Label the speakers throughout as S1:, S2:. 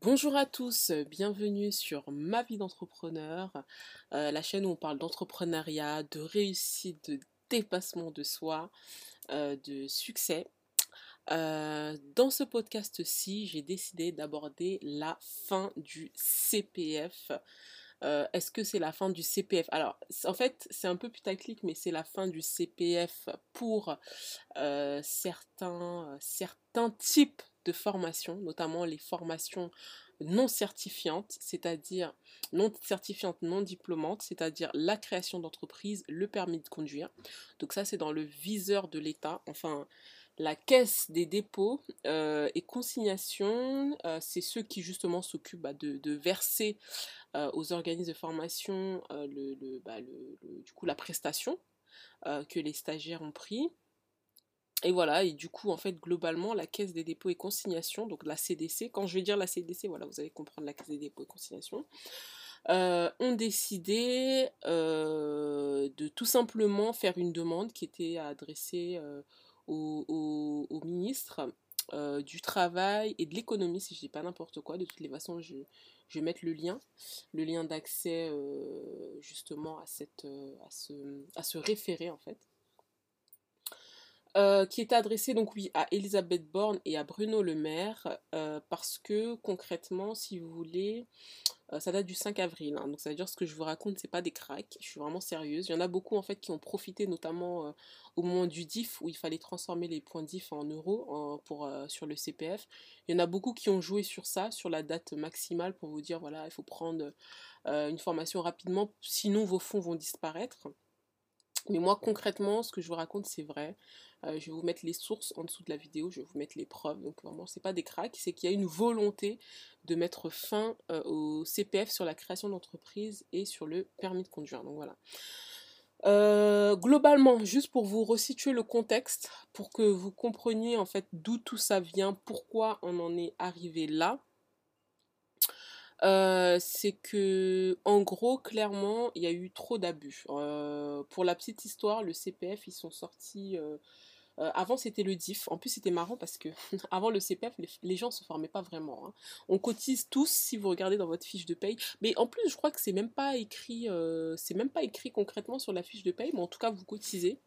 S1: Bonjour à tous, bienvenue sur Ma vie d'entrepreneur, euh, la chaîne où on parle d'entrepreneuriat, de réussite, de dépassement de soi, euh, de succès. Euh, dans ce podcast-ci, j'ai décidé d'aborder la fin du CPF. Est-ce que c'est la fin du CPF Alors, en fait, c'est un peu putaclic, mais c'est la fin du CPF pour certains, certains types de formation, notamment les formations non certifiantes, c'est-à-dire non certifiantes, non diplômantes, c'est-à-dire la création d'entreprise, le permis de conduire. Donc ça, c'est dans le viseur de l'État. Enfin, la caisse des dépôts euh, et consignations, euh, c'est ceux qui justement s'occupent bah, de, verser euh, aux organismes de formation le, bah, du coup, la prestation que les stagiaires ont pris. Et voilà, et du coup, en fait, globalement, la Caisse des dépôts et consignations, donc la CDC, quand je vais dire la CDC, voilà, vous allez comprendre la Caisse des dépôts et consignations, ont décidé de tout simplement faire une demande qui était adressée au, ministre du Travail et de l'économie, si je dis pas n'importe quoi. De toutes les façons, je, vais mettre le lien, le lien d'accès justement à, cette, à, ce, à ce référé en fait. Euh, qui était adressé donc oui à Elisabeth Borne et à Bruno Le Maire euh, parce que concrètement si vous voulez euh, ça date du 5 avril hein. donc ça veut dire ce que je vous raconte c'est pas des cracks je suis vraiment sérieuse il y en a beaucoup en fait qui ont profité notamment au moment du DIF où il fallait transformer les points DIF en euros pour sur le CPF il y en a beaucoup qui ont joué sur ça sur la date maximale pour vous dire voilà il faut prendre une formation rapidement sinon vos fonds vont disparaître mais moi concrètement ce que je vous raconte c'est vrai euh, je vais vous mettre les sources en dessous de la vidéo, je vais vous mettre les preuves. Donc vraiment, c'est pas des cracks, c'est qu'il y a une volonté de mettre fin euh, au CPF sur la création d'entreprise et sur le permis de conduire. Donc voilà. Euh, globalement, juste pour vous resituer le contexte, pour que vous compreniez en fait d'où tout ça vient, pourquoi on en est arrivé là. C'est que, en gros, clairement, il y a eu trop d'abus. pour la petite histoire, le CPF, ils sont sortis euh, avant, c'était le DIF. En plus, c'était marrant parce que avant le CPF, les, gens se formaient pas vraiment. Hein. On cotise tous si vous regardez dans votre fiche de paye. Mais en plus, je crois que c'est même pas écrit, euh, même pas écrit concrètement sur la fiche de paye. Mais en tout cas, vous cotisez.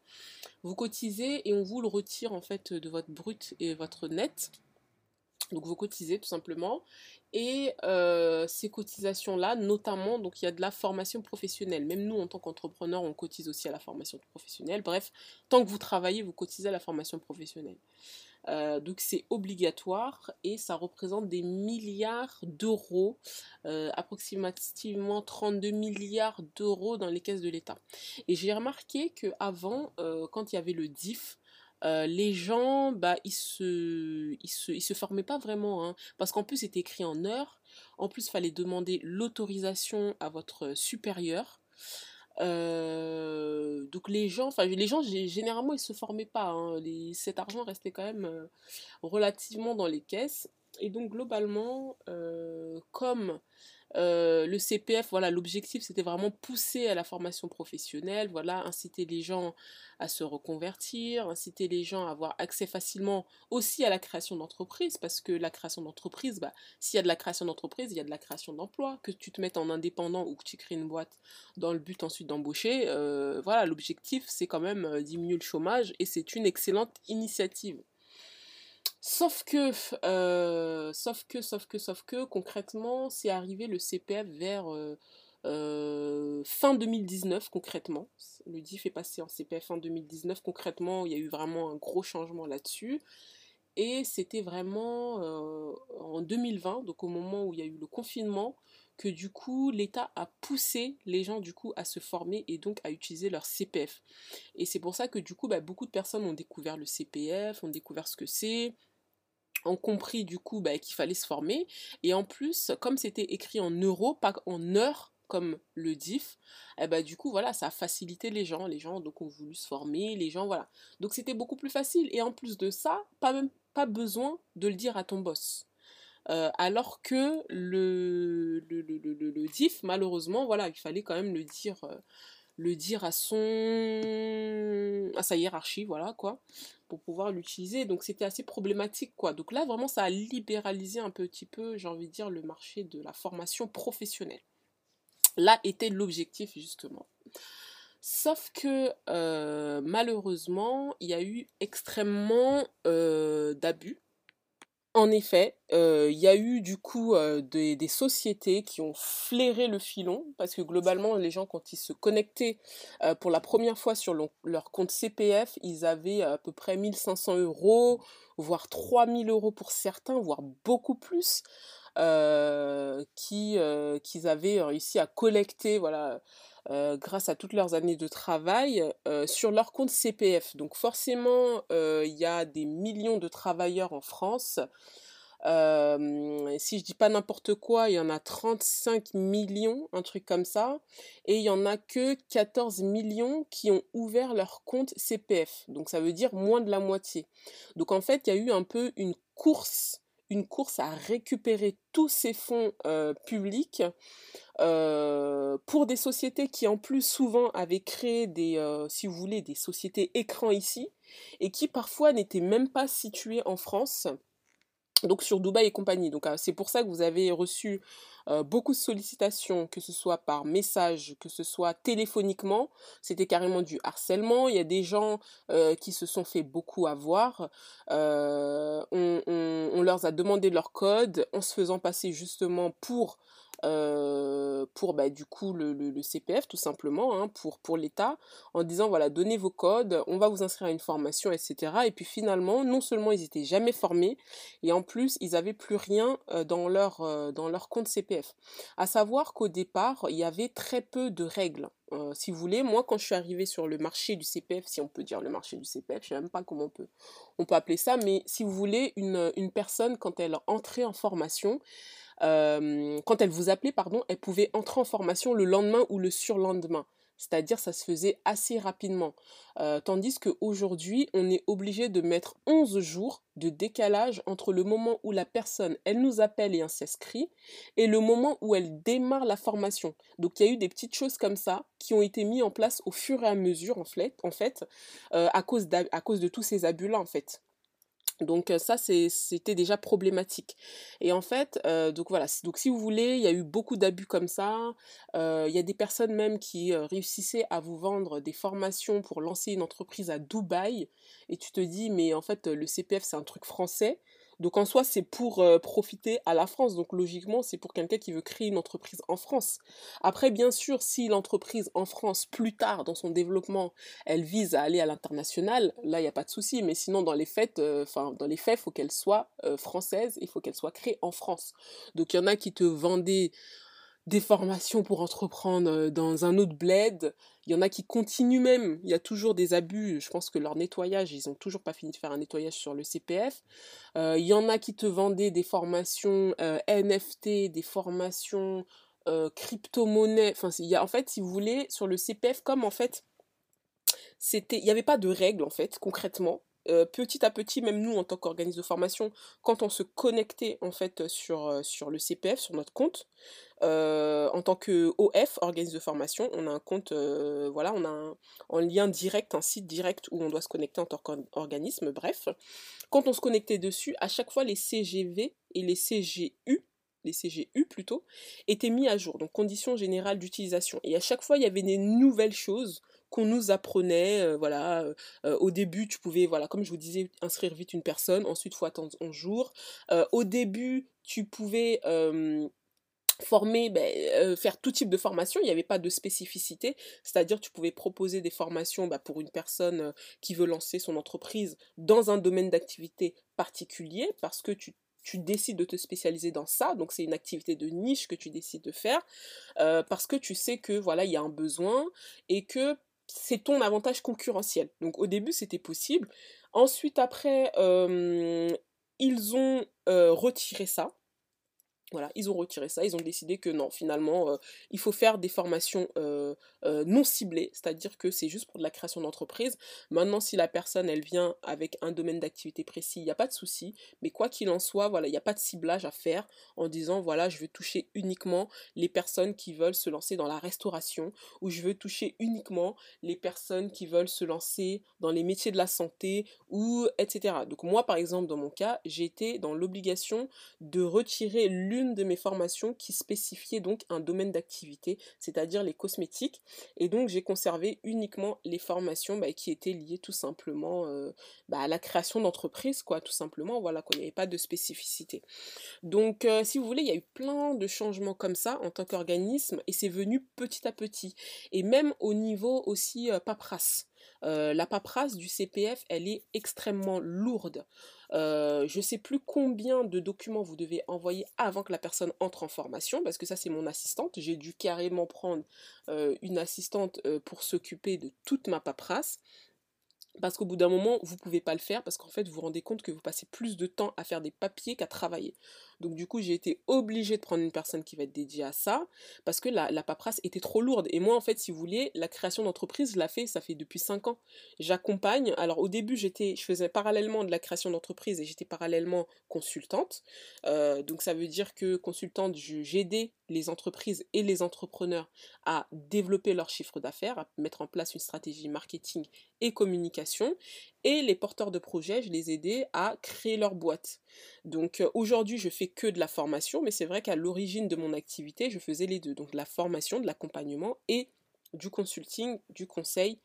S1: Vous cotisez et on vous le retire en fait de votre brut et votre net. Donc vous cotisez tout simplement. Et euh, ces cotisations-là, notamment, donc il y a de la formation professionnelle. Même nous, en tant qu'entrepreneurs, on cotise aussi à la formation professionnelle. Bref, tant que vous travaillez, vous cotisez à la formation professionnelle. Euh, donc c'est obligatoire et ça représente des milliards d'euros, euh, approximativement 32 milliards d'euros dans les caisses de l'État. Et j'ai remarqué que avant, quand il y avait le DIF, euh, les gens, bah, ils se, ils se, ils se formaient pas vraiment, hein, parce qu'en plus c'était écrit en heures. En plus, il fallait demander l'autorisation à votre supérieur. Euh, donc les gens, enfin les gens généralement ils se formaient pas. Hein. cet argent restait quand même euh, relativement dans les caisses. Et donc globalement, comme euh, le CPF, voilà, l'objectif c'était vraiment pousser à la formation professionnelle, voilà, inciter les gens à se reconvertir, inciter les gens à avoir accès facilement aussi à la création d'entreprise, parce que la création d'entreprise, bah, s'il y a de la création d'entreprise, il y a de la création d'emploi, que tu te mettes en indépendant ou que tu crées une boîte dans le but ensuite d'embaucher, euh, voilà, l'objectif c'est quand même euh, diminuer le chômage et c'est une excellente initiative. Sauf que, euh, sauf que, sauf que, sauf que, concrètement, c'est arrivé le CPF vers euh, euh, fin 2019, concrètement. Le DIF est passé en CPF fin 2019. Concrètement, il y a eu vraiment un gros changement là-dessus. Et c'était vraiment en 2020, donc au moment où il y a eu le confinement, que du coup l'État a poussé les gens du coup à se former et donc à utiliser leur CPF. Et c'est pour ça que du coup bah, beaucoup de personnes ont découvert le CPF, ont découvert ce que c'est, ont compris du coup bah, qu'il fallait se former. Et en plus, comme c'était écrit en euros, pas en heures, comme le DIF, eh bah, du coup, voilà, ça a facilité les gens. Les gens donc ont voulu se former, les gens, voilà. Donc c'était beaucoup plus facile. Et en plus de ça, pas besoin de le dire à ton boss. Euh, alors que le, le, le, le, DIF, malheureusement, voilà, il fallait quand même le dire, euh, le dire à son à sa hiérarchie, voilà quoi, pour pouvoir l'utiliser. Donc c'était assez problématique quoi. Donc là vraiment ça a libéralisé un petit peu, j'ai envie de dire, le marché de la formation professionnelle. Là était l'objectif justement. Sauf que euh, malheureusement, il y a eu extrêmement d'abus en effet, euh, il y a eu du coup euh, des, sociétés qui ont flairé le filon, parce que globalement, les gens, quand ils se connectaient euh, pour la première fois sur leur compte CPF, ils avaient à peu près 1500 euros, voire 3000 euros pour certains, voire beaucoup plus, qui, qu'ils avaient réussi à collecter, voilà, euh, grâce à toutes leurs années de travail euh, sur leur compte CPF. Donc forcément, euh, il y a des millions de travailleurs en France. si je dis pas n'importe quoi, il y en a 35 millions, un truc comme ça. Et il y en a que 14 millions qui ont ouvert leur compte CPF. Donc ça veut dire moins de la moitié. Donc en fait, il y a eu un peu une course une course à récupérer tous ces fonds euh, publics euh, pour des sociétés qui en plus souvent avaient créé des, euh, si vous voulez, des sociétés écrans ici et qui parfois n'étaient même pas situées en France donc sur Dubaï et compagnie. Donc c'est pour ça que vous avez reçu beaucoup de sollicitations, que ce soit par message, que ce soit téléphoniquement. C'était carrément du harcèlement. Il y a des gens qui se sont fait beaucoup avoir. On, leur a demandé leur code en se faisant passer justement pour euh, pour bah, du coup le, CPF tout simplement, hein, pour, pour l'État, en disant voilà, donnez vos codes, on va vous inscrire à une formation, etc. Et puis finalement, non seulement ils étaient jamais formés, et en plus ils avaient plus rien euh, dans, leur, euh, dans leur compte CPF. À savoir qu'au départ, il y avait très peu de règles. si vous voulez, moi quand je suis arrivée sur le marché du CPF, si on peut dire le marché du CPF, je sais même pas comment on peut, on peut appeler ça, mais si vous voulez, une, une personne quand elle entrait en formation, quand elle vous appelait, pardon, elle pouvait entrer en formation le lendemain ou le surlendemain. C'est-à-dire ça se faisait assez rapidement. Euh, tandis qu'aujourd'hui, on est obligé de mettre 11 jours de décalage entre le moment où la personne, elle nous appelle et s'inscrit, et le moment où elle démarre la formation. Donc il y a eu des petites choses comme ça qui ont été mises en place au fur et à mesure, en fait, euh, à, cause à cause de tous ces abus-là, en fait. Donc ça c'était déjà problématique. Et en fait, donc voilà, donc si vous voulez, il y a eu beaucoup d'abus comme ça. il y a des personnes même qui réussissaient à vous vendre des formations pour lancer une entreprise à Dubaï. Et tu te dis, mais en fait, le CPF c'est un truc français. Donc en soi, c'est pour euh, profiter à la France. Donc logiquement, c'est pour quelqu'un qui veut créer une entreprise en France. Après, bien sûr, si l'entreprise en France, plus tard dans son développement, elle vise à aller à l'international, là, il n'y a pas de souci. Mais sinon, dans les faits, euh, enfin, faits, il faut qu'elle soit euh, française, il faut qu'elle soit créée en France. Donc il y en a qui te vendaient des formations pour entreprendre dans un autre bled. Il y en a qui continuent même. Il y a toujours des abus. Je pense que leur nettoyage, ils n'ont toujours pas fini de faire un nettoyage sur le CPF. il y en a qui te vendaient des formations NFT, des formations crypto-monnaie. Enfin, il y a, en fait, si vous voulez, sur le CPF, comme en fait, c'était, il n'y avait pas de règles en fait, concrètement. Euh, petit à petit, même nous en tant qu'organisme de formation, quand on se connectait en fait sur, euh, le CPF, sur notre compte, euh, en tant que OF, organisme de formation, on a un compte, voilà, on a un, en lien direct, un site direct où on doit se connecter en tant qu'organisme, bref. Quand on se connectait dessus, à chaque fois les CGV et les CGU, les CGU plutôt, étaient mis à jour, donc conditions générales d'utilisation. Et à chaque fois, il y avait des nouvelles choses qu'on nous apprenait. Euh, voilà, euh, euh, au début, tu pouvais, voilà, comme je vous disais, inscrire vite une personne. Ensuite, faut attendre un jour. au début, tu pouvais former, ben, faire tout type de formation, il n'y avait pas de spécificité, c'est-à-dire tu pouvais proposer des formations bah, pour une personne qui veut lancer son entreprise dans un domaine d'activité particulier, parce que tu tu décides de te spécialiser dans ça, donc c'est une activité de niche que tu décides de faire, parce que tu sais que voilà, il y a un besoin et que c'est ton avantage concurrentiel. Donc au début, c'était possible. Ensuite, après, ils ont retiré ça. Voilà, ils ont retiré ça, ils ont décidé que non, finalement, euh, il faut faire des formations euh, euh, non ciblées, c'est-à-dire que c'est juste pour de la création d'entreprise. Maintenant, si la personne, elle vient avec un domaine d'activité précis, il n'y a pas de souci, mais quoi qu'il en soit, voilà, il n'y a pas de ciblage à faire en disant, voilà, je veux toucher uniquement les personnes qui veulent se lancer dans la restauration, ou je veux toucher uniquement les personnes qui veulent se lancer dans les métiers de la santé, ou etc. Donc moi, par exemple, dans mon cas, j'ai été dans l'obligation de retirer de mes formations qui spécifiait donc un domaine d'activité, c'est-à-dire les cosmétiques. Et donc j'ai conservé uniquement les formations bah, qui étaient liées tout simplement euh, bah, à la création d'entreprise, quoi, tout simplement. Voilà, quoi, il n'y avait pas de spécificité. Donc euh, si vous voulez, il y a eu plein de changements comme ça en tant qu'organisme et c'est venu petit à petit. Et même au niveau aussi euh, paperasse. La paperasse du CPF, elle est extrêmement lourde. Euh, je ne sais plus combien de documents vous devez envoyer avant que la personne entre en formation, parce que ça c'est mon assistante. J'ai dû carrément prendre euh, une assistante euh, pour s'occuper de toute ma paperasse. Parce qu'au bout d'un moment, vous ne pouvez pas le faire parce qu'en fait, vous vous rendez compte que vous passez plus de temps à faire des papiers qu'à travailler. Donc du coup, j'ai été obligée de prendre une personne qui va être dédiée à ça, parce que la, paperasse était trop lourde. Et moi, en fait, si vous voulez, la création d'entreprise, je la fais, ça fait depuis 5 ans. J'accompagne. Alors au début, j'étais, je faisais parallèlement de la création d'entreprise et j'étais parallèlement consultante. Euh, donc ça veut dire que consultante, j'aidais les entreprises et les entrepreneurs à développer leur chiffre d'affaires, à mettre en place une stratégie marketing et communication. Et les porteurs de projets, je les aidais à créer leur boîte. Donc euh, aujourd'hui, je fais que de la formation, mais c'est vrai qu'à l'origine de mon activité, je faisais les deux. Donc la formation, de l'accompagnement et du consulting, du conseil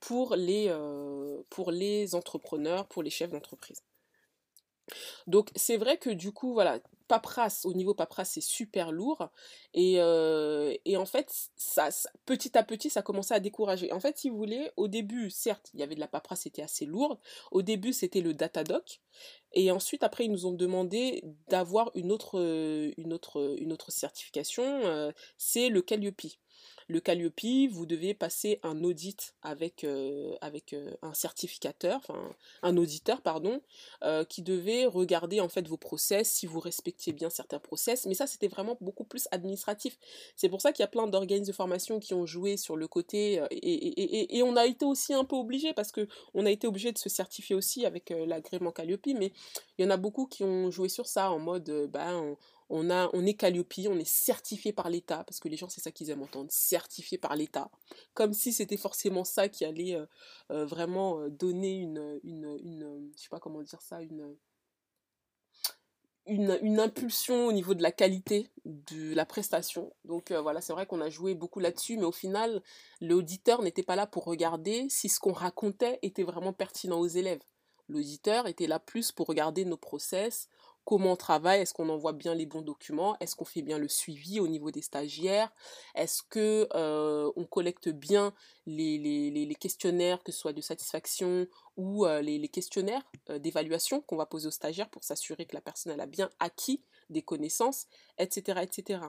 S1: pour les, euh, pour les entrepreneurs, pour les chefs d'entreprise. Donc c'est vrai que du coup, voilà, paperasse, au niveau paperasse, c'est super lourd. Et, euh, en fait, ça, petit à petit, ça commençait à décourager. En fait, si vous voulez, au début, certes, il y avait de la paperasse, c'était assez lourd. Au début, c'était le Datadoc. Et ensuite, après, ils nous ont demandé d'avoir une autre, autre certification, euh, c'est le Calliope le Calliope, vous devez passer un audit avec, euh, avec euh, un certificateur, enfin un auditeur, pardon, euh, qui devait regarder en fait vos process, si vous respectiez bien certains process. Mais ça, c'était vraiment beaucoup plus administratif. C'est pour ça qu'il y a plein d'organismes de formation qui ont joué sur le côté et, et, on a été aussi un peu obligé parce que on a été obligé de se certifier aussi avec l'agrément Calliope, mais il y en a beaucoup qui ont joué sur ça en mode, ben, on, a, on est Calliope, on est certifié par l'État, parce que les gens, c'est ça qu'ils aiment entendre, certifié par l'État. Comme si c'était forcément ça qui allait euh, euh, vraiment euh, donner une, une, une, je sais pas comment dire ça, une, une, une, impulsion au niveau de la qualité de la prestation. Donc voilà, c'est vrai qu'on a joué beaucoup là-dessus, mais au final, l'auditeur n'était pas là pour regarder si ce qu'on racontait était vraiment pertinent aux élèves. L'auditeur était là plus pour regarder nos process, comment on travaille, est-ce qu'on envoie bien les bons documents, est-ce qu'on fait bien le suivi au niveau des stagiaires, est-ce que euh, on collecte bien les, questionnaires, que ce soit de satisfaction ou euh, les, questionnaires euh, d'évaluation qu'on va poser aux stagiaires pour s'assurer que la personne a bien acquis des connaissances, etc. etc.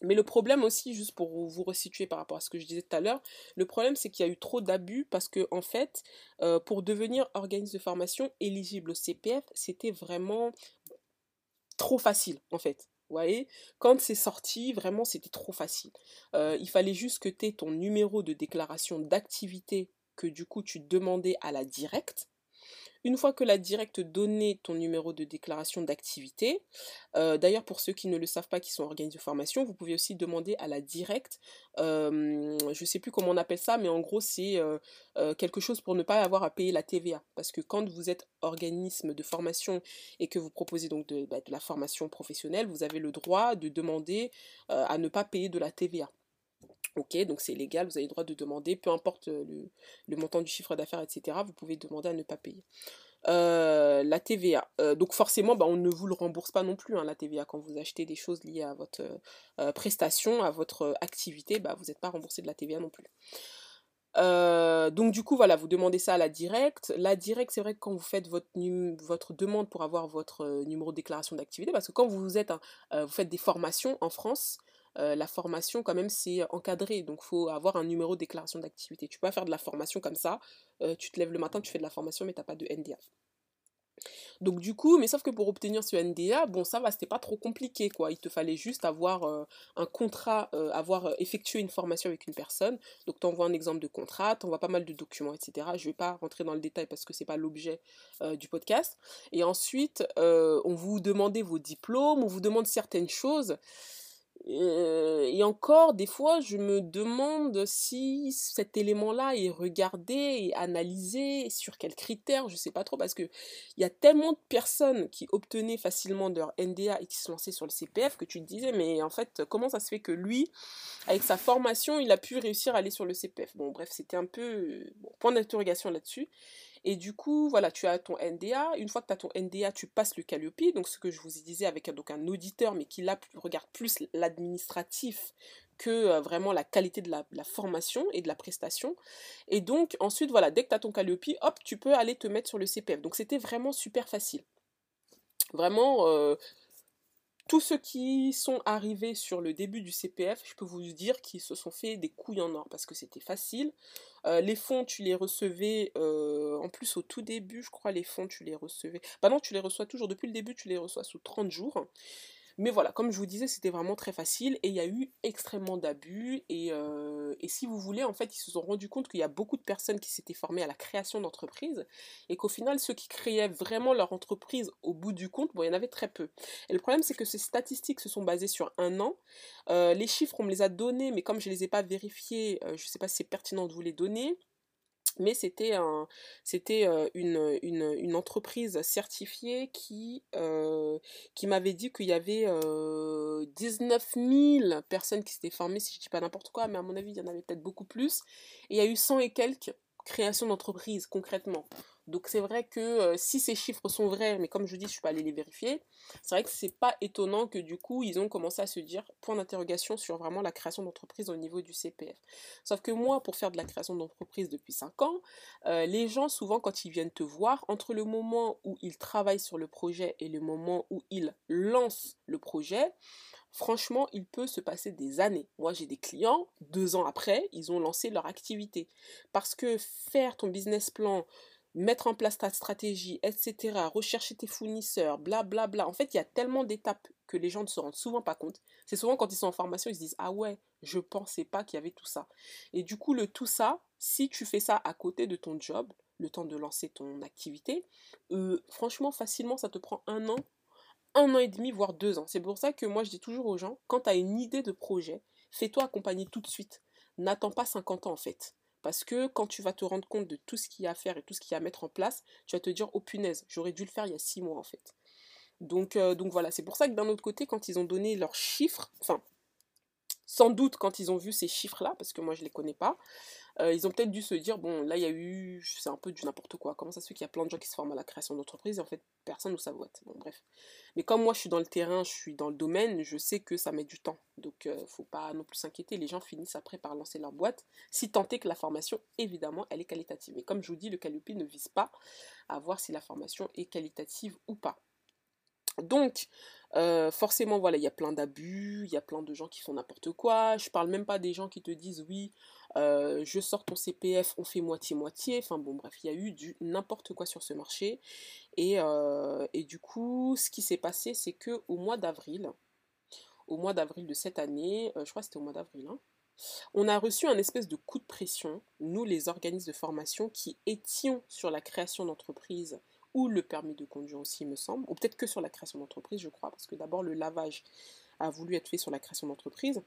S1: Mais le problème aussi, juste pour vous resituer par rapport à ce que je disais tout à l'heure, le problème c'est qu'il y a eu trop d'abus parce que en fait, pour devenir organisme de formation éligible au CPF, c'était vraiment trop facile, en fait. Vous voyez, quand c'est sorti, vraiment, c'était trop facile. Euh, il fallait juste que tu aies ton numéro de déclaration d'activité que du coup tu demandais à la directe. Une fois que la directe donnait ton numéro de déclaration d'activité, euh, d'ailleurs pour ceux qui ne le savent pas, qui sont organisés de formation, vous pouvez aussi demander à la directe, euh, je ne sais plus comment on appelle ça, mais en gros c'est euh, quelque chose pour ne pas avoir à payer la TVA. Parce que quand vous êtes organisme de formation et que vous proposez donc de, bah, de la formation professionnelle, vous avez le droit de demander à ne pas payer de la TVA. Ok, donc c'est légal, vous avez le droit de demander, peu importe euh, le, montant du chiffre d'affaires, etc., vous pouvez demander à ne pas payer. Euh, la TVA. Euh, donc forcément, bah, on ne vous le rembourse pas non plus, hein, la TVA. Quand vous achetez des choses liées à votre prestation, à votre activité, bah, vous n'êtes pas remboursé de la TVA non plus. donc du coup, voilà, vous demandez ça à la directe. La directe, c'est vrai que quand vous faites votre, demande pour avoir votre numéro de déclaration d'activité, parce que quand vous, êtes vous faites des formations en France, euh, la formation, quand même, c'est encadré. Donc, il faut avoir un numéro de déclaration d'activité. Tu peux pas faire de la formation comme ça. Euh, tu te lèves le matin, tu fais de la formation, mais tu n'as pas de NDA. Donc du coup, mais sauf que pour obtenir ce NDA, bon ça va, c'était pas trop compliqué quoi. Il te fallait juste avoir euh, un contrat, avoir effectué une formation avec une personne. Donc t'envoies un exemple de contrat, t'envoies pas mal de documents, etc. Je vais pas rentrer dans le détail parce que c'est pas l'objet du podcast. Et ensuite, on vous demandait vos diplômes, on vous demande certaines choses. Euh, et encore, des fois, je me demande si cet élément-là est regardé et analysé, sur quels critères, je sais pas trop, parce que il y a tellement de personnes qui obtenaient facilement leur NDA et qui se lançaient sur le CPF que tu disais, mais en fait, comment ça se fait que lui, avec sa formation, il a pu réussir à aller sur le CPF Bon, bref, c'était un peu bon, point d'interrogation là-dessus. Et du coup, voilà, tu as ton NDA. Une fois que tu as ton NDA, tu passes le Calliope. Donc, ce que je vous disais avec donc, un auditeur, mais qui là regarde plus l'administratif que euh, vraiment la qualité de la, formation et de la prestation. Et donc, ensuite, voilà, dès que tu as ton Calliope, hop, tu peux aller te mettre sur le CPF. Donc, c'était vraiment super facile. Vraiment, euh, tous ceux qui sont arrivés sur le début du CPF, je peux vous dire qu'ils se sont fait des couilles en or parce que c'était facile. Euh, les fonds, tu les recevais, euh, en plus au tout début, je crois, les fonds, tu les recevais. Bah non, tu les reçois toujours, depuis le début, tu les reçois sous 30 jours. Mais voilà, comme je vous disais, c'était vraiment très facile et il y a eu extrêmement d'abus. Euh, et, si vous voulez, en fait, ils se sont rendus compte qu'il y a beaucoup de personnes qui s'étaient formées à la création d'entreprises et qu'au final, ceux qui créaient vraiment leur entreprise au bout du compte, il y en avait très peu. Et le problème, c'est que ces statistiques se sont basées sur un an. Euh, les chiffres, on me les a donnés, mais comme je ne les ai pas vérifiés, euh, je ne sais pas si c'est pertinent de vous les donner mais c'était c'était une, entreprise certifiée qui, qui m'avait dit qu'il y avait 19 000 personnes qui s'étaient formées, si je dis pas n'importe quoi, mais à mon avis, il y en avait peut-être beaucoup plus. Et il y a eu 100 et quelques créations d'entreprises, concrètement. Donc c'est vrai que euh, si ces chiffres sont vrais, mais comme je dis, je suis pas allée les vérifier, c'est vrai que c'est pas étonnant que du coup ils ont commencé à se dire point d'interrogation sur vraiment la création d'entreprise au niveau du CPF. Sauf que moi, pour faire de la création d'entreprise depuis 5 ans, euh, les gens souvent quand ils viennent te voir, entre le moment où ils travaillent sur le projet et le moment où ils lancent le projet, franchement, il peut se passer des années. Moi, j'ai des clients, deux ans après, ils ont lancé leur activité. Parce que faire ton business plan, mettre en place ta stratégie, etc., rechercher tes fournisseurs, blablabla. Bla, bla. En fait, il y a tellement d'étapes que les gens ne se rendent souvent pas compte. C'est souvent quand ils sont en formation, ils se disent Ah ouais, je pensais pas qu'il y avait tout ça. Et du coup, le tout ça, si tu fais ça à côté de ton job, le temps de lancer ton activité, euh, franchement, facilement, ça te prend un an, un an et demi, voire deux ans. C'est pour ça que moi, je dis toujours aux gens quand tu as une idée de projet, fais-toi accompagner tout de suite. N'attends pas 50 ans en fait. Parce que quand tu vas te rendre compte de tout ce qu'il y a à faire et tout ce qu'il y a à mettre en place, tu vas te dire, oh punaise, j'aurais dû le faire il y a six mois en fait. Donc, euh, donc voilà, c'est pour ça que d'un autre côté, quand ils ont donné leurs chiffres, enfin, sans doute quand ils ont vu ces chiffres-là, parce que moi je ne les connais pas, euh, ils ont peut-être dû se dire, bon, là, il y a eu, c'est un peu du n'importe quoi. Comment ça se fait qu'il y a plein de gens qui se forment à la création d'entreprise et en fait, personne ne sa boîte. Bon, bref. Mais comme moi, je suis dans le terrain, je suis dans le domaine, je sais que ça met du temps. Donc, euh, faut pas non plus s'inquiéter. Les gens finissent après par lancer leur boîte, si tant est que la formation, évidemment, elle est qualitative. Mais comme je vous dis, le Calliope ne vise pas à voir si la formation est qualitative ou pas. Donc, euh, forcément, voilà, il y a plein d'abus, il y a plein de gens qui font n'importe quoi. Je parle même pas des gens qui te disent oui, euh, je sors ton CPF, on fait moitié-moitié. Enfin bon, bref, il y a eu du n'importe quoi sur ce marché. Et, euh, et du coup, ce qui s'est passé, c'est que au mois d'avril, au mois d'avril de cette année, je crois que c'était au mois d'avril, hein, on a reçu un espèce de coup de pression, nous les organismes de formation qui étions sur la création d'entreprise le permis de conduire aussi, il me semble, ou peut-être que sur la création d'entreprise, je crois, parce que d'abord le lavage a voulu être fait sur la création d'entreprise.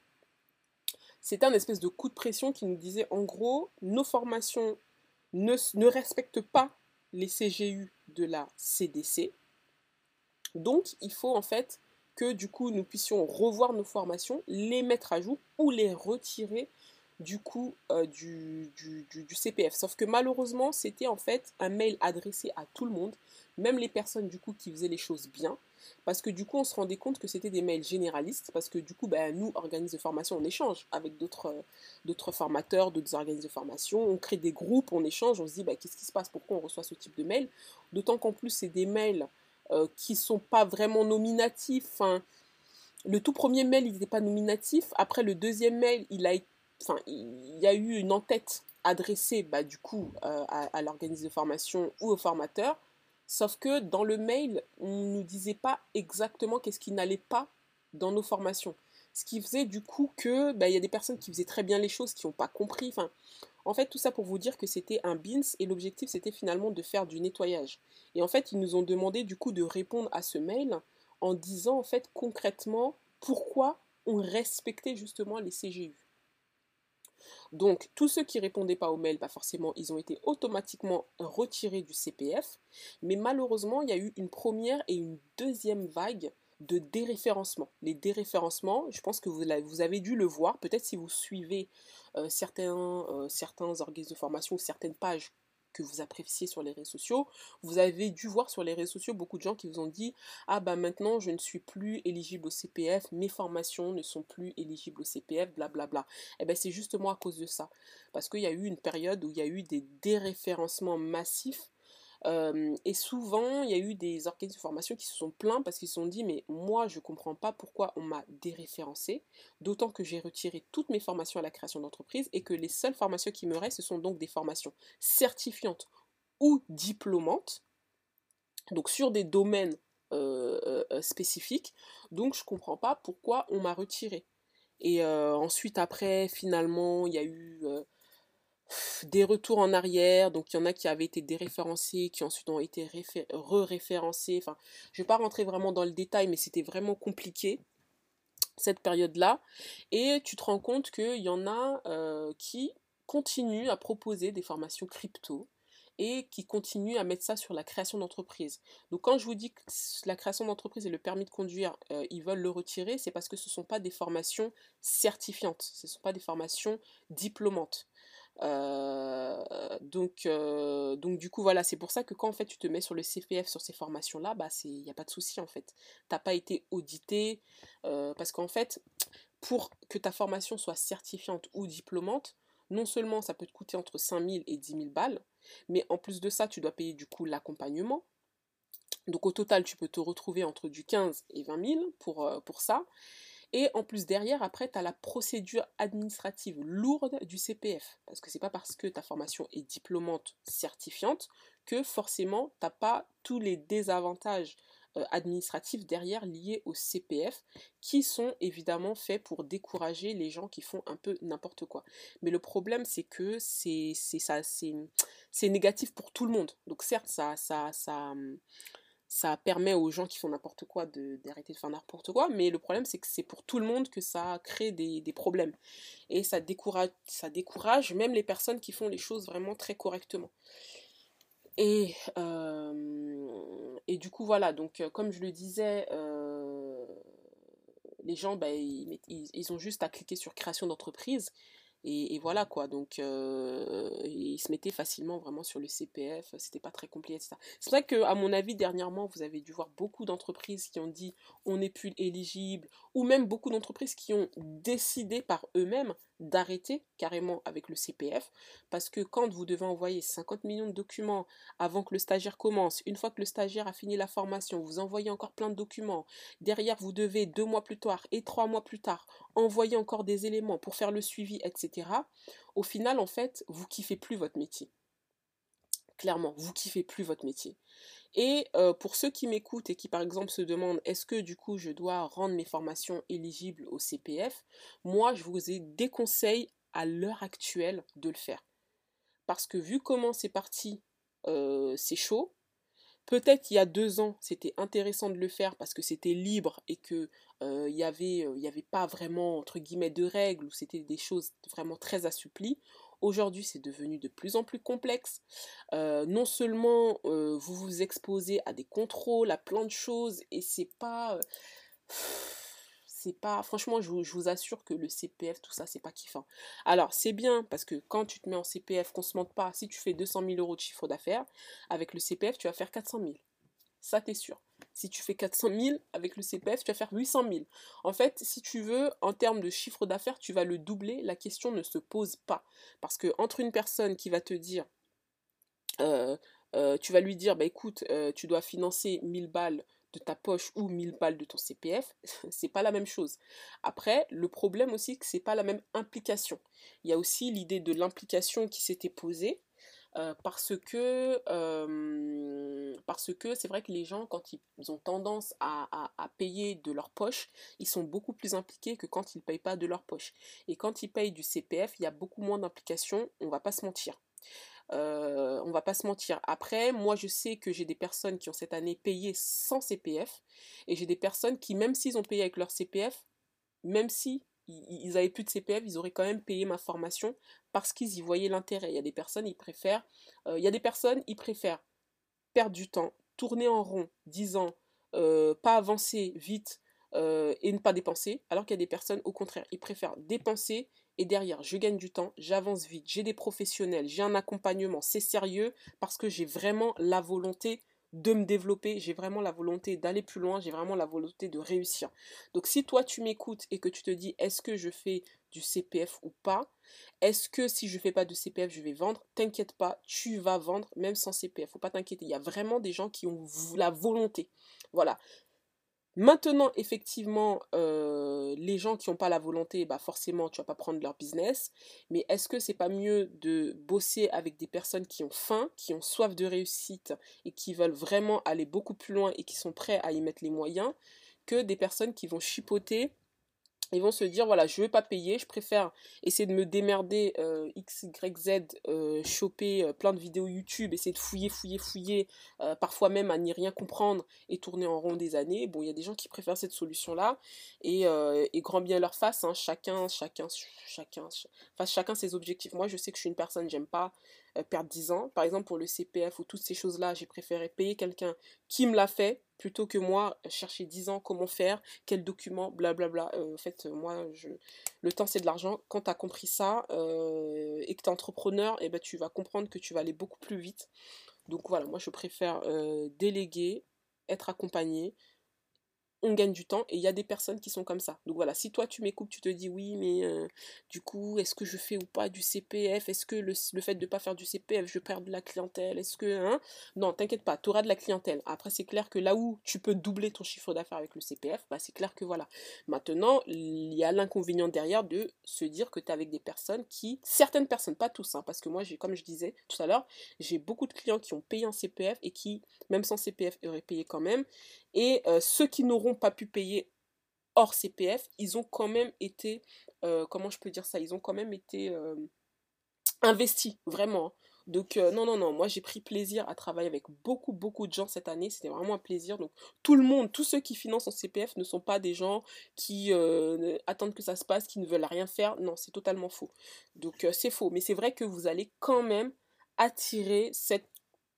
S1: C'était un espèce de coup de pression qui nous disait en gros, nos formations ne, ne respectent pas les CGU de la CDC. Donc, il faut en fait que du coup nous puissions revoir nos formations, les mettre à jour ou les retirer du coup euh, du, CPF. Sauf que malheureusement, c'était en fait un mail adressé à tout le monde, même les personnes du coup qui faisaient les choses bien. Parce que du coup, on se rendait compte que c'était des mails généralistes, parce que du coup, ben, nous, organismes de formation, on échange avec d'autres euh, d'autres formateurs, d'autres organismes de formation, on crée des groupes, on échange, on se dit, ben, qu'est-ce qui se passe, pourquoi on reçoit ce type de mail D'autant qu'en plus, c'est des mails euh, qui sont pas vraiment nominatifs. le tout premier mail, il n'était pas nominatif. Après, le deuxième mail, il a été enfin, il y a eu une en-tête adressée, bah, du coup, euh, à, l'organisme de formation ou au formateur. Sauf que dans le mail, on ne nous disait pas exactement qu'est-ce qui n'allait pas dans nos formations. Ce qui faisait du coup que bah, y a des personnes qui faisaient très bien les choses, qui n'ont pas compris. Enfin, en fait, tout ça pour vous dire que c'était un BINS et l'objectif c'était finalement de faire du nettoyage. Et en fait, ils nous ont demandé du coup de répondre à ce mail en disant en fait concrètement pourquoi on respectait justement les CGU. Donc, tous ceux qui répondaient pas au mail, pas bah, forcément, ils ont été automatiquement retirés du CPF. Mais malheureusement, il y a eu une première et une deuxième vague de déréférencement. Les déréférencements, je pense que vous, avez dû le voir, peut-être si vous suivez euh, certains, euh, certains organismes de formation ou certaines pages que vous appréciez sur les réseaux sociaux, vous avez dû voir sur les réseaux sociaux beaucoup de gens qui vous ont dit Ah bah maintenant je ne suis plus éligible au CPF, mes formations ne sont plus éligibles au CPF, blablabla. Et eh bien c'est justement à cause de ça. Parce qu'il y a eu une période où il y a eu des déréférencements massifs et souvent, il y a eu des organismes de formation qui se sont plaints parce qu'ils se sont dit mais moi je ne comprends pas pourquoi on m'a déréférencé, d'autant que j'ai retiré toutes mes formations à la création d'entreprise et que les seules formations qui me restent ce sont donc des formations certifiantes ou diplômantes, donc sur des domaines spécifiques. Donc je ne comprends pas pourquoi on m'a retiré. Et ensuite après finalement il y a eu des retours en arrière, donc il y en a qui avaient été déréférencés, qui ensuite ont été re-référencés. Enfin, je ne vais pas rentrer vraiment dans le détail, mais c'était vraiment compliqué cette période-là. Et tu te rends compte qu'il y en a euh, qui continuent à proposer des formations crypto et qui continuent à mettre ça sur la création d'entreprise. Donc quand je vous dis que la création d'entreprise et le permis de conduire, euh, ils veulent le retirer, c'est parce que ce ne sont pas des formations certifiantes, ce ne sont pas des formations diplômantes. Euh, donc, euh, donc du coup voilà, c'est pour ça que quand en fait tu te mets sur le CPF sur ces formations là, bah c'est il n'y a pas de souci en fait. T'as pas été audité euh, parce qu'en fait pour que ta formation soit certifiante ou diplômante, non seulement ça peut te coûter entre 5000 et 10 000 balles, mais en plus de ça tu dois payer du coup l'accompagnement. Donc au total tu peux te retrouver entre du 15 et 20 000 pour, pour ça. Et en plus derrière, après, tu as la procédure administrative lourde du CPF. Parce que c'est pas parce que ta formation est diplômante certifiante que forcément tu n'as pas tous les désavantages euh, administratifs derrière liés au CPF qui sont évidemment faits pour décourager les gens qui font un peu n'importe quoi. Mais le problème c'est que c'est c'est négatif pour tout le monde. Donc certes ça ça ça ça permet aux gens qui font n'importe quoi d'arrêter de, faire n'importe quoi, mais le problème c'est que c'est pour tout le monde que ça crée des, problèmes. Et ça décourage, ça décourage même les personnes qui font les choses vraiment très correctement. Et, euh, et du coup voilà, donc euh, comme je le disais, euh, les gens, bah, ils, ils, ont juste à cliquer sur création d'entreprise et, voilà quoi, donc euh, ils se mettaient facilement vraiment sur le CPF, c'était pas très compliqué, etc. C'est vrai que, à mon avis, dernièrement, vous avez dû voir beaucoup d'entreprises qui ont dit on n'est plus éligible, ou même beaucoup d'entreprises qui ont décidé par eux-mêmes d'arrêter carrément avec le CPF, parce que quand vous devez envoyer 50 millions de documents avant que le stagiaire commence, une fois que le stagiaire a fini la formation, vous envoyez encore plein de documents, derrière vous devez deux mois plus tard et trois mois plus tard envoyer encore des éléments pour faire le suivi, etc. Au final, en fait, vous kiffez plus votre métier. Clairement, vous kiffez plus votre métier. Et euh, pour ceux qui m'écoutent et qui par exemple se demandent est-ce que du coup je dois rendre mes formations éligibles au CPF, moi je vous ai déconseille à l'heure actuelle de le faire. Parce que vu comment c'est parti, euh, c'est chaud. Peut-être il y a deux ans, c'était intéressant de le faire parce que c'était libre et que euh, il n'y avait, avait pas vraiment entre guillemets de règles ou c'était des choses vraiment très assouplies. Aujourd'hui, c'est devenu de plus en plus complexe. Euh, non seulement euh, vous vous exposez à des contrôles, à plein de choses, et c'est pas. Euh, c'est pas. Franchement, je vous, assure que le CPF, tout ça, c'est pas kiffant. Alors, c'est bien parce que quand tu te mets en CPF, qu'on se mente pas, si tu fais 200 000 euros de chiffre d'affaires, avec le CPF, tu vas faire 400 000. Ça, t'es sûr. Si tu fais 400 000 avec le CPF, tu vas faire 800 000. En fait, si tu veux, en termes de chiffre d'affaires, tu vas le doubler. La question ne se pose pas. Parce que entre une personne qui va te dire, euh, euh, tu vas lui dire, bah écoute, euh, tu dois financer 1000 balles de ta poche ou 1000 balles de ton CPF, c'est pas la même chose. Après, le problème aussi, c'est que c'est pas la même implication. Il y a aussi l'idée de l'implication qui s'était posée euh, parce que euh, parce que c'est vrai que les gens quand ils ont tendance à, payer de leur poche ils sont beaucoup plus impliqués que quand ils ne payent pas de leur poche et quand ils payent du CPF il y a beaucoup moins d'implication on va pas se mentir euh, on va pas se mentir. Après, moi je sais que j'ai des personnes qui ont cette année payé sans CPF et j'ai des personnes qui, même s'ils ont payé avec leur CPF, même si ils avaient plus de CPF, ils auraient quand même payé ma formation parce qu'ils y voyaient l'intérêt. Il y a des personnes, ils préfèrent, euh, il y a des personnes, ils préfèrent perdre du temps, tourner en rond, disant euh, pas avancer vite euh, et ne pas dépenser, alors qu'il y a des personnes, au contraire, ils préfèrent dépenser et derrière, je gagne du temps, j'avance vite, j'ai des professionnels, j'ai un accompagnement, c'est sérieux parce que j'ai vraiment la volonté de me développer, j'ai vraiment la volonté d'aller plus loin, j'ai vraiment la volonté de réussir. Donc si toi tu m'écoutes et que tu te dis est-ce que je fais du CPF ou pas? Est-ce que si je fais pas de CPF, je vais vendre? T'inquiète pas, tu vas vendre même sans CPF. Faut pas t'inquiéter, il y a vraiment des gens qui ont la volonté. Voilà. Maintenant, effectivement, euh, les gens qui n'ont pas la volonté, bah forcément, tu vas pas prendre leur business. Mais est-ce que c'est pas mieux de bosser avec des personnes qui ont faim, qui ont soif de réussite et qui veulent vraiment aller beaucoup plus loin et qui sont prêts à y mettre les moyens, que des personnes qui vont chipoter ils vont se dire voilà je veux pas payer je préfère essayer de me démerder euh, x y z euh, choper euh, plein de vidéos YouTube essayer de fouiller fouiller fouiller parfois même à n'y rien comprendre et tourner en rond des années. Bon il y a des gens qui préfèrent cette solution là et, et grand bien leur face hein, chacun chacun chacun face chacun ses objectifs. Moi je sais que je suis une personne j'aime pas perdre 10 ans par exemple pour le CPF ou toutes ces choses là j'ai préféré payer quelqu'un qui me l'a fait plutôt que moi chercher 10 ans comment faire, quel document, blablabla. Euh, en fait, moi, le temps c'est de l'argent. Quand tu as compris ça euh, et que tu es entrepreneur, eh ben, tu vas comprendre que tu vas aller beaucoup plus vite. Donc voilà, moi je préfère euh, déléguer, être accompagné, on gagne du temps et il y a des personnes qui sont comme ça. Donc voilà, si toi tu m'écoutes, tu te dis oui, mais euh, du coup, est-ce que je fais ou pas du CPF Est-ce que le, fait de ne pas faire du CPF, je perds de la clientèle? Est-ce que. Hein? Non, t'inquiète pas, tu auras de la clientèle. Après, c'est clair que là où tu peux doubler ton chiffre d'affaires avec le CPF, bah, c'est clair que voilà. Maintenant, il y a l'inconvénient derrière de se dire que tu es avec des personnes qui. Certaines personnes, pas tous, hein, parce que moi, j'ai comme je disais tout à l'heure, j'ai beaucoup de clients qui ont payé un CPF et qui, même sans CPF, auraient payé quand même. Et euh, ceux qui n'auront pas pu payer hors CPF, ils ont quand même été, euh, comment je peux dire ça, ils ont quand même été euh, investis, vraiment. Hein. Donc non, non, non, moi j'ai pris plaisir à travailler avec beaucoup, beaucoup de gens cette année, c'était vraiment un plaisir. Donc tout le monde, tous ceux qui financent en CPF ne sont pas des gens qui attendent que ça se passe, qui ne veulent rien faire. Non, c'est totalement faux. Donc c'est faux, mais c'est vrai que vous allez quand même attirer cette,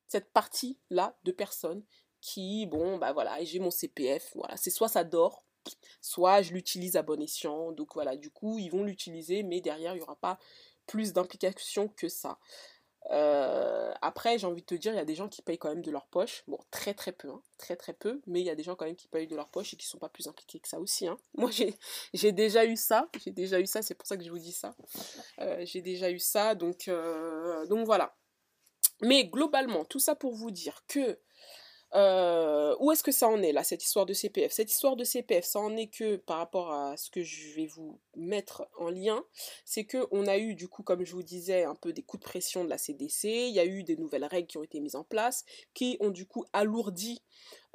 S1: cette partie-là de personnes qui, bon, bah voilà, j'ai mon CPF, voilà, c'est soit ça dort, soit je l'utilise à bon escient, donc voilà, du coup, ils vont l'utiliser, mais derrière, il n'y aura pas plus d'implication que ça. Euh, après, j'ai envie de te dire, il y a des gens qui payent quand même de leur poche. Bon, très très peu, hein, très très peu, mais il y a des gens quand même qui payent de leur poche et qui sont pas plus impliqués que ça aussi. Hein. Moi, j'ai déjà eu ça, j'ai déjà eu ça, c'est pour ça que je vous dis ça. Euh, j'ai déjà eu ça, donc, euh, donc voilà. Mais globalement, tout ça pour vous dire que euh, où est-ce que ça en est là, cette histoire de CPF Cette histoire de CPF, ça en est que par rapport à ce que je vais vous mettre en lien, c'est que on a eu du coup, comme je vous disais, un peu des coups de pression de la CDC, il y a eu des nouvelles règles qui ont été mises en place, qui ont du coup alourdi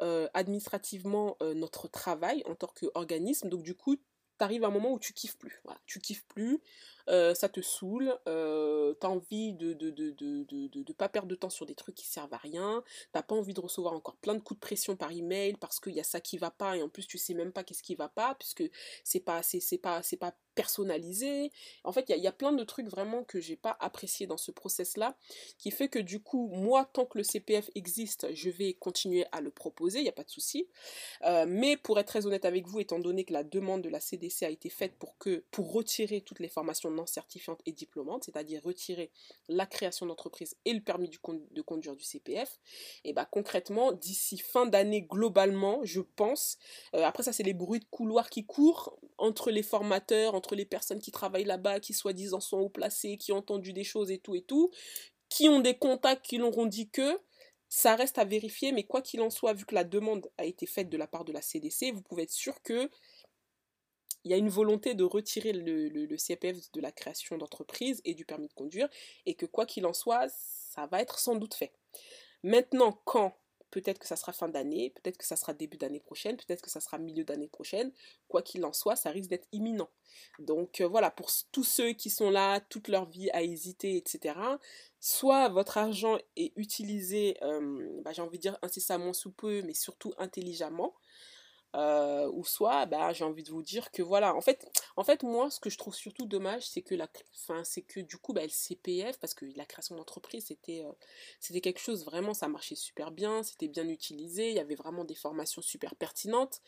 S1: euh, administrativement euh, notre travail en tant qu'organisme. Donc du coup, t'arrives à un moment où tu kiffes plus. Voilà, tu kiffes plus. Euh, ça te saoule, euh, t'as envie de de, de, de, de, pas perdre de temps sur des trucs qui servent à rien, t'as pas envie de recevoir encore plein de coups de pression par email parce qu'il y a ça qui va pas et en plus tu sais même pas qu'est-ce qui va pas puisque c'est pas c'est pas c'est pas personnalisé. En fait, il y, y, a plein de trucs vraiment que j'ai pas apprécié dans ce process-là, qui fait que du coup, moi, tant que le CPF existe, je vais continuer à le proposer, il n'y a pas de souci. Euh, mais pour être très honnête avec vous, étant donné que la demande de la CDC a été faite pour que pour retirer toutes les formations non certifiantes et diplômantes, c'est-à-dire retirer la création d'entreprise et le permis de conduire du CPF, et bah concrètement, d'ici fin d'année globalement, je pense, euh, après ça c'est les bruits de couloir qui courent entre les formateurs, entre les personnes qui travaillent là-bas, qui soi-disant sont haut placées, qui ont entendu des choses et tout et tout, qui ont des contacts qui leur ont dit que, ça reste à vérifier, mais quoi qu'il en soit, vu que la demande a été faite de la part de la CDC, vous pouvez être sûr que il y a une volonté de retirer le, le, CPF de la création d'entreprise et du permis de conduire, et que quoi qu'il en soit, ça va être sans doute fait. Maintenant, quand? Peut-être que ça sera fin d'année, peut-être que ça sera début d'année prochaine, peut-être que ça sera milieu d'année prochaine. Quoi qu'il en soit, ça risque d'être imminent. Donc euh, voilà, pour tous ceux qui sont là toute leur vie à hésiter, etc., soit votre argent est utilisé, euh, bah, j'ai envie de dire incessamment sous peu, mais surtout intelligemment, euh, ou soit bah, j'ai envie de vous dire que voilà en fait en fait moi ce que je trouve surtout dommage c'est que la fin c'est que du coup bah, le CPF parce que la création d'entreprise c'était euh, c'était quelque chose vraiment ça marchait super bien c'était bien utilisé il y avait vraiment des formations super pertinentes.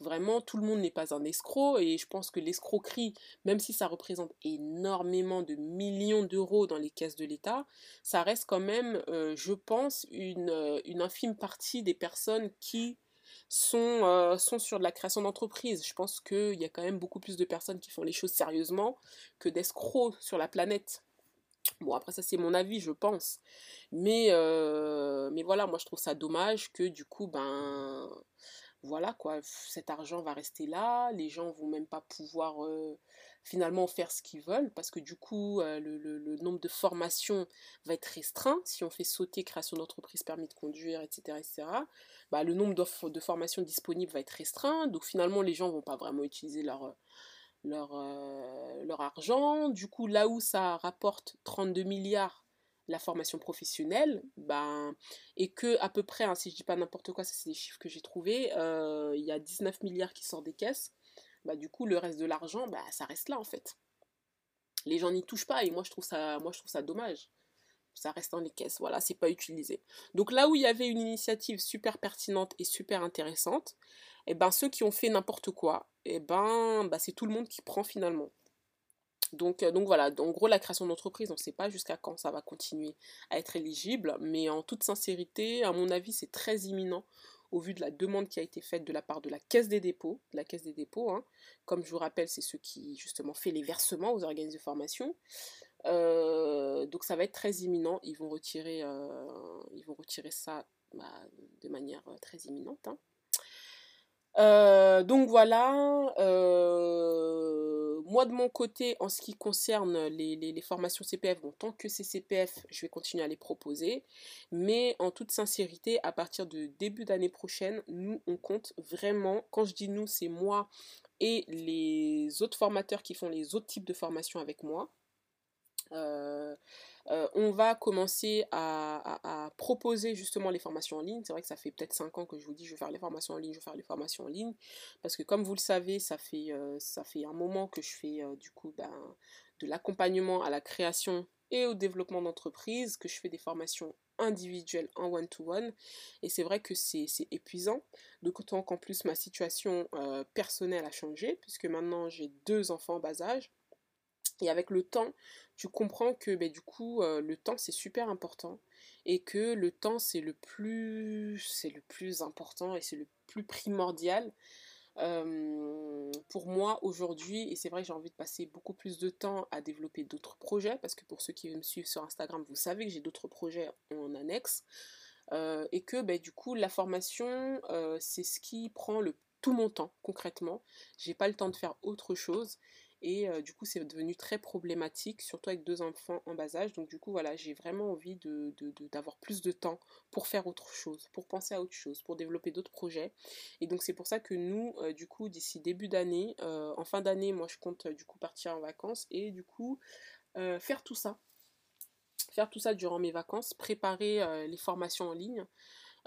S1: Vraiment tout le monde n'est pas un escroc et je pense que l'escroquerie même si ça représente énormément de millions d'euros dans les caisses de l'État ça reste quand même euh, je pense une, une infime partie des personnes qui sont, euh, sont sur de la création d'entreprise. Je pense qu'il y a quand même beaucoup plus de personnes qui font les choses sérieusement que d'escrocs sur la planète. Bon, après ça c'est mon avis, je pense. Mais, euh, mais voilà, moi je trouve ça dommage que du coup, ben voilà quoi, cet argent va rester là, les gens vont même pas pouvoir euh, finalement faire ce qu'ils veulent parce que du coup euh, le, nombre de formations va être restreint si on fait sauter création d'entreprise, permis de conduire, etc. etc. Bah, le nombre de formations disponibles va être restreint, donc finalement les gens vont pas vraiment utiliser leur, leur, euh, leur argent. Du coup là où ça rapporte 32 milliards la formation professionnelle, ben, et que à peu près, hein, si je dis pas n'importe quoi, ça c'est des chiffres que j'ai trouvés, euh, il y a 19 milliards qui sortent des caisses, bah, du coup le reste de l'argent, bah, ça reste là en fait. Les gens n'y touchent pas et moi je trouve ça, moi, je trouve ça dommage. Ça reste dans les caisses, voilà, c'est pas utilisé. Donc là où il y avait une initiative super pertinente et super intéressante, et eh ben ceux qui ont fait n'importe quoi, et eh ben bah, c'est tout le monde qui prend finalement. Donc, euh, donc voilà, en gros la création d'entreprise, on ne sait pas jusqu'à quand ça va continuer à être éligible, mais en toute sincérité, à mon avis, c'est très imminent au vu de la demande qui a été faite de la part de la Caisse des dépôts, la Caisse des dépôts, hein. comme je vous rappelle, c'est ceux qui justement fait les versements aux organismes de formation. Euh, donc ça va être très imminent, ils vont retirer, euh, ils vont retirer ça bah, de manière très imminente. Hein. donc voilà, moi de mon côté, en ce qui concerne les, formations CPF, bon, tant que c'est CPF, je vais continuer à les proposer. Mais en toute sincérité, à partir de début d'année prochaine, nous, on compte vraiment, quand je dis nous, c'est moi et les autres formateurs qui font les autres types de formations avec moi. Euh, euh, on va commencer à, proposer justement les formations en ligne. C'est vrai que ça fait peut-être 5 ans que je vous dis je vais faire les formations en ligne, je vais faire les formations en ligne. Parce que comme vous le savez, ça fait, euh, un moment que je fais euh, du coup ben, de l'accompagnement à la création et au développement d'entreprise, que je fais des formations individuelles en one-to-one. Et c'est vrai que c'est épuisant. D'autant qu'en plus ma situation personnelle a changé, puisque maintenant j'ai deux enfants en bas âge. Et avec le temps, tu comprends que ben, du coup, euh, le temps c'est super important. Et que le temps c'est le plus c'est le plus important et c'est le plus primordial euh, pour moi aujourd'hui. Et c'est vrai que j'ai envie de passer beaucoup plus de temps à développer d'autres projets parce que pour ceux qui me suivent sur Instagram vous savez que j'ai d'autres projets en annexe. Euh, et que ben, du coup la formation c'est ce qui prend tout mon temps concrètement. J'ai pas le temps de faire autre chose et euh, du coup, c'est devenu très problématique, surtout avec deux enfants en bas âge. Donc du coup, voilà, j'ai vraiment envie d'avoir de, plus de temps pour faire autre chose, pour penser à autre chose, pour développer d'autres projets. Et donc c'est pour ça que nous, euh, du coup, d'ici début d'année, euh, en fin d'année, moi je compte du coup partir en vacances et du coup faire tout ça. Faire tout ça durant mes vacances, préparer les formations en ligne.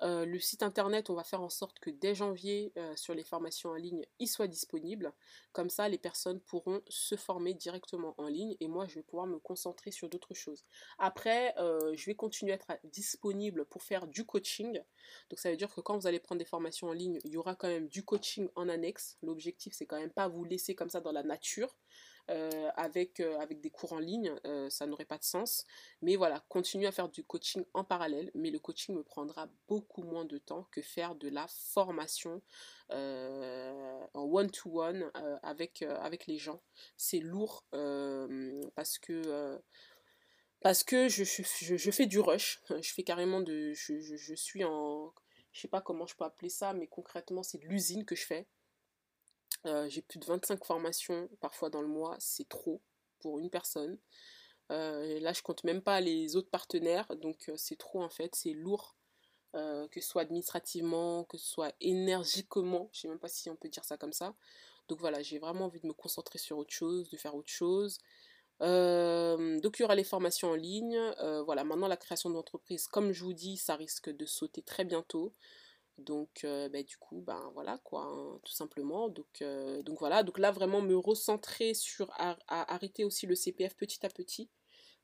S1: Euh, le site internet, on va faire en sorte que dès janvier, euh, sur les formations en ligne, il soit disponible. Comme ça, les personnes pourront se former directement en ligne et moi, je vais pouvoir me concentrer sur d'autres choses. Après, euh, je vais continuer à être disponible pour faire du coaching. Donc, ça veut dire que quand vous allez prendre des formations en ligne, il y aura quand même du coaching en annexe. L'objectif, c'est quand même pas vous laisser comme ça dans la nature. Euh, avec, euh, avec des cours en ligne, euh, ça n'aurait pas de sens. Mais voilà, continuer à faire du coaching en parallèle, mais le coaching me prendra beaucoup moins de temps que faire de la formation en one-to-one avec, avec les gens. C'est lourd parce que parce que je, je, fais du rush, je fais carrément de... Je, je, suis en... Je sais pas comment je peux appeler ça, mais concrètement c'est de l'usine que je fais. Euh, j'ai plus de 25 formations parfois dans le mois, c'est trop pour une personne. là, je compte même pas les autres partenaires, donc c'est trop en fait, c'est lourd. que ce soit administrativement, que ce soit énergiquement, je sais même pas si on peut dire ça comme ça. Donc voilà, j'ai vraiment envie de me concentrer sur autre chose, de faire autre chose. donc il y aura les formations en ligne. voilà, maintenant la création d'entreprise, comme je vous dis, ça risque de sauter très bientôt. Donc, bah, du coup, ben voilà quoi, hein, tout simplement. Donc, donc voilà, donc là vraiment me recentrer sur arrêter aussi le CPF petit à petit.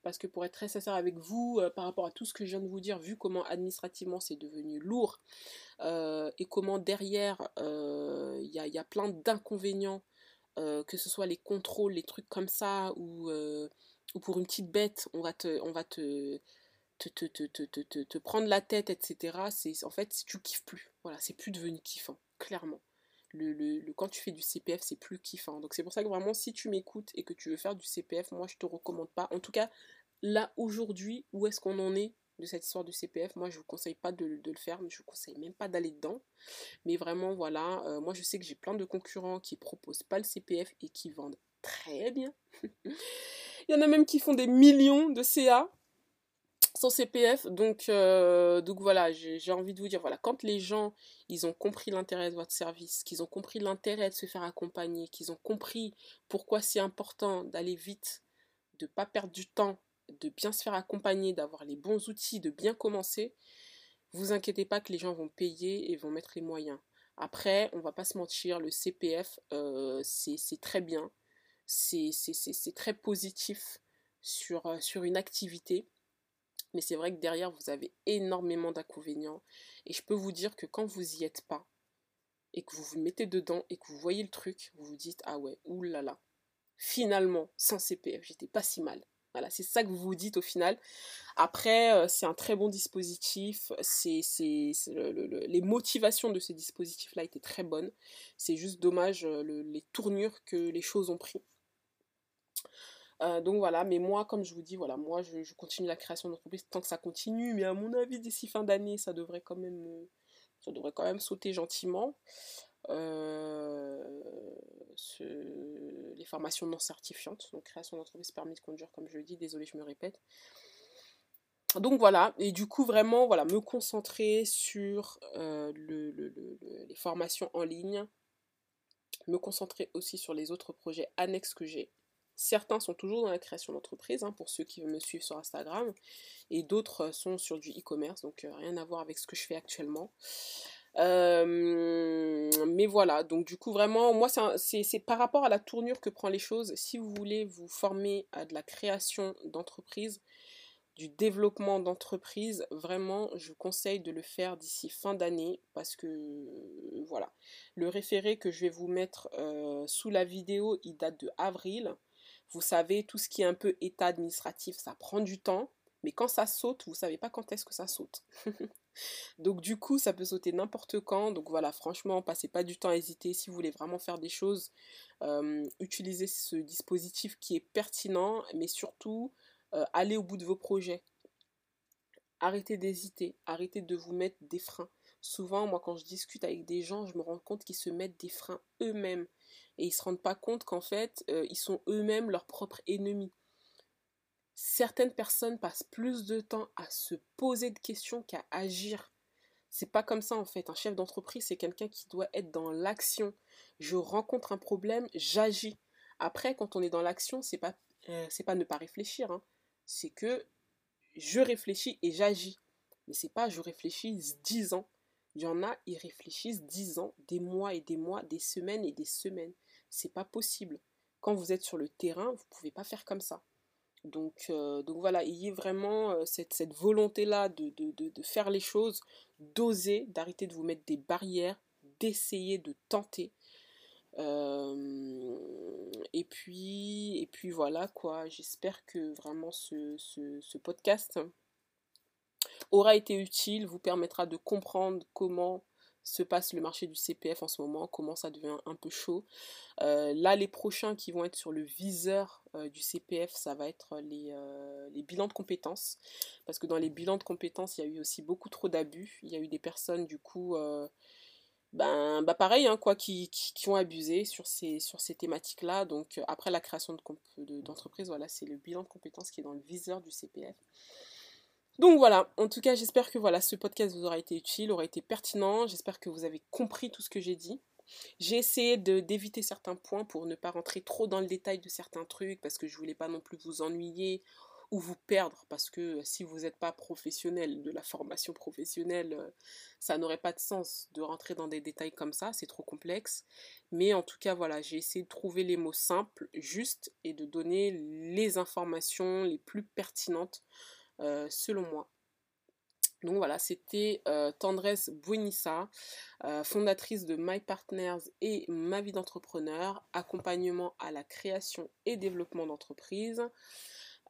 S1: Parce que pour être très sincère avec vous, par rapport à tout ce que je viens de vous dire, vu comment administrativement c'est devenu lourd et comment derrière il y a, y, a, plein d'inconvénients, que ce soit les contrôles, les trucs comme ça, ou, ou pour une petite bête, on va te, on va te, te, te, te, te, prendre la tête, etc. C'est en fait, tu kiffes plus. Voilà, c'est plus devenu kiffant, clairement. Le, le, quand tu fais du CPF, c'est plus kiffant. Donc c'est pour ça que vraiment, si tu m'écoutes et que tu veux faire du CPF, moi je te recommande pas. En tout cas, là aujourd'hui, où est-ce qu'on en est de cette histoire du CPF Moi, je vous conseille pas de, le faire, je vous conseille même pas d'aller dedans. Mais vraiment, voilà, euh, moi je sais que j'ai plein de concurrents qui proposent pas le CPF et qui vendent très bien. Il y en a même qui font des millions de CA sans CPF. Donc, euh, donc voilà, j'ai envie de vous dire, voilà, quand les gens, ils ont compris l'intérêt de votre service, qu'ils ont compris l'intérêt de se faire accompagner, qu'ils ont compris pourquoi c'est important d'aller vite, de pas perdre du temps, de bien se faire accompagner, d'avoir les bons outils, de bien commencer, vous inquiétez pas que les gens vont payer et vont mettre les moyens. Après, on va pas se mentir, le CPF, euh, c'est très bien, c'est très positif sur, euh, sur une activité mais c'est vrai que derrière, vous avez énormément d'inconvénients. Et je peux vous dire que quand vous y êtes pas, et que vous vous mettez dedans, et que vous voyez le truc, vous vous dites, ah ouais, oulala, finalement, sans CPF, j'étais pas si mal. Voilà, c'est ça que vous vous dites au final. Après, euh, c'est un très bon dispositif. C'est, les motivations de ces dispositifs-là étaient très bonnes. C'est juste dommage euh, les tournures que les choses ont pris. Euh, donc voilà, mais moi, comme je vous dis, voilà, moi, je, continue la création d'entreprise tant que ça continue, mais à mon avis, d'ici fin d'année, ça devrait quand même, euh, ça devrait quand même sauter gentiment. Euh, les formations non certifiantes, donc création d'entreprise permis de conduire, comme je le dis, désolé, je me répète. Donc voilà, et du coup vraiment voilà, me concentrer sur les formations en ligne, me concentrer aussi sur les autres projets annexes que j'ai, Certains sont toujours dans la création d'entreprise, hein, pour ceux qui veulent me suivre sur Instagram, et d'autres sont sur du e-commerce, donc euh, rien à voir avec ce que je fais actuellement. Euh, mais voilà, donc du coup vraiment, moi c'est par rapport à la tournure que prend les choses. Si vous voulez vous former à de la création d'entreprise, du développement d'entreprise, vraiment je vous conseille de le faire d'ici fin d'année parce que voilà, le référé que je vais vous mettre euh, sous la vidéo, il date de avril. Vous savez, tout ce qui est un peu état administratif, ça prend du temps. Mais quand ça saute, vous savez pas quand est-ce que ça saute. Donc du coup, ça peut sauter n'importe quand. Donc voilà, franchement, passez pas du temps à hésiter. Si vous voulez vraiment faire des choses, euh, utilisez ce dispositif qui est pertinent, mais surtout, euh, allez au bout de vos projets. Arrêtez d'hésiter, arrêtez de vous mettre des freins. Souvent, moi, quand je discute avec des gens, je me rends compte qu'ils se mettent des freins eux-mêmes et ils se rendent pas compte qu'en fait, euh, ils sont eux-mêmes leurs propres ennemis. Certaines personnes passent plus de temps à se poser de questions qu'à agir. C'est pas comme ça en fait. Un chef d'entreprise, c'est quelqu'un qui doit être dans l'action. Je rencontre un problème, j'agis. Après, quand on est dans l'action, c'est pas euh, c'est pas ne pas réfléchir. Hein. C'est que je réfléchis et j'agis. Mais c'est pas je réfléchis dix ans. Il y en a, ils réfléchissent dix ans, des mois et des mois, des semaines et des semaines. C'est pas possible. Quand vous êtes sur le terrain, vous pouvez pas faire comme ça. Donc, euh, donc voilà, ayez vraiment euh, cette, cette volonté-là de, de, faire les choses, d'oser, d'arrêter de vous mettre des barrières, d'essayer de tenter. Euh, et puis, et puis voilà quoi, j'espère que vraiment ce, ce podcast aura été utile, vous permettra de comprendre comment se passe le marché du CPF en ce moment, comment ça devient un peu chaud. Euh, là, les prochains qui vont être sur le viseur euh, du CPF, ça va être les, euh, les, bilans de compétences. Parce que dans les bilans de compétences, il y a eu aussi beaucoup trop d'abus. Il y a eu des personnes, du coup, ben, bah pareil, hein, qui, ont abusé sur ces, thématiques-là. Donc, après la création d'entreprise, de, voilà, c'est le bilan de compétences qui est dans le viseur du CPF. Donc voilà, en tout cas, j'espère que voilà, ce podcast vous aura été utile, aura été pertinent. J'espère que vous avez compris tout ce que j'ai dit. J'ai essayé d'éviter certains points pour ne pas rentrer trop dans le détail de certains trucs parce que je voulais pas non plus vous ennuyer ou vous perdre parce que si vous n'êtes pas professionnel de la formation professionnelle, euh, ça n'aurait pas de sens de rentrer dans des détails comme ça, c'est trop complexe. Mais en tout cas, voilà, j'ai essayé de trouver les mots simples, justes et de donner les informations les plus pertinentes euh, selon moi. Donc voilà, c'était euh, Tendresse Buenissa, euh, fondatrice de My Partners et Ma vie d'entrepreneur, accompagnement à la création et développement d'entreprise.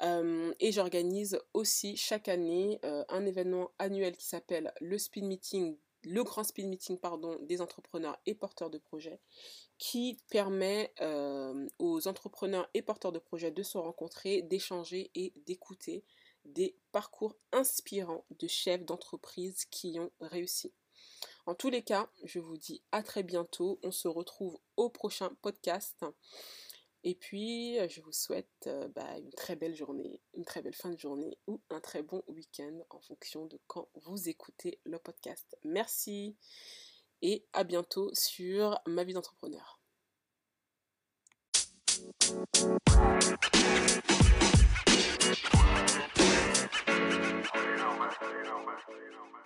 S1: et j'organise aussi chaque année un événement annuel qui s'appelle le Speed Meeting, le grand Speed Meeting pardon, des entrepreneurs et porteurs de projets, qui permet aux entrepreneurs et porteurs de projets de se rencontrer, d'échanger et d'écouter des parcours inspirants de chefs d'entreprise qui ont réussi. En tous les cas, je vous dis à très bientôt. On se retrouve au prochain podcast. Et puis, je vous souhaite euh, bah, une très belle journée, une très belle fin de journée ou un très bon week-end en fonction de quand vous écoutez le podcast. Merci et à bientôt sur ma vie d'entrepreneur. you know, man.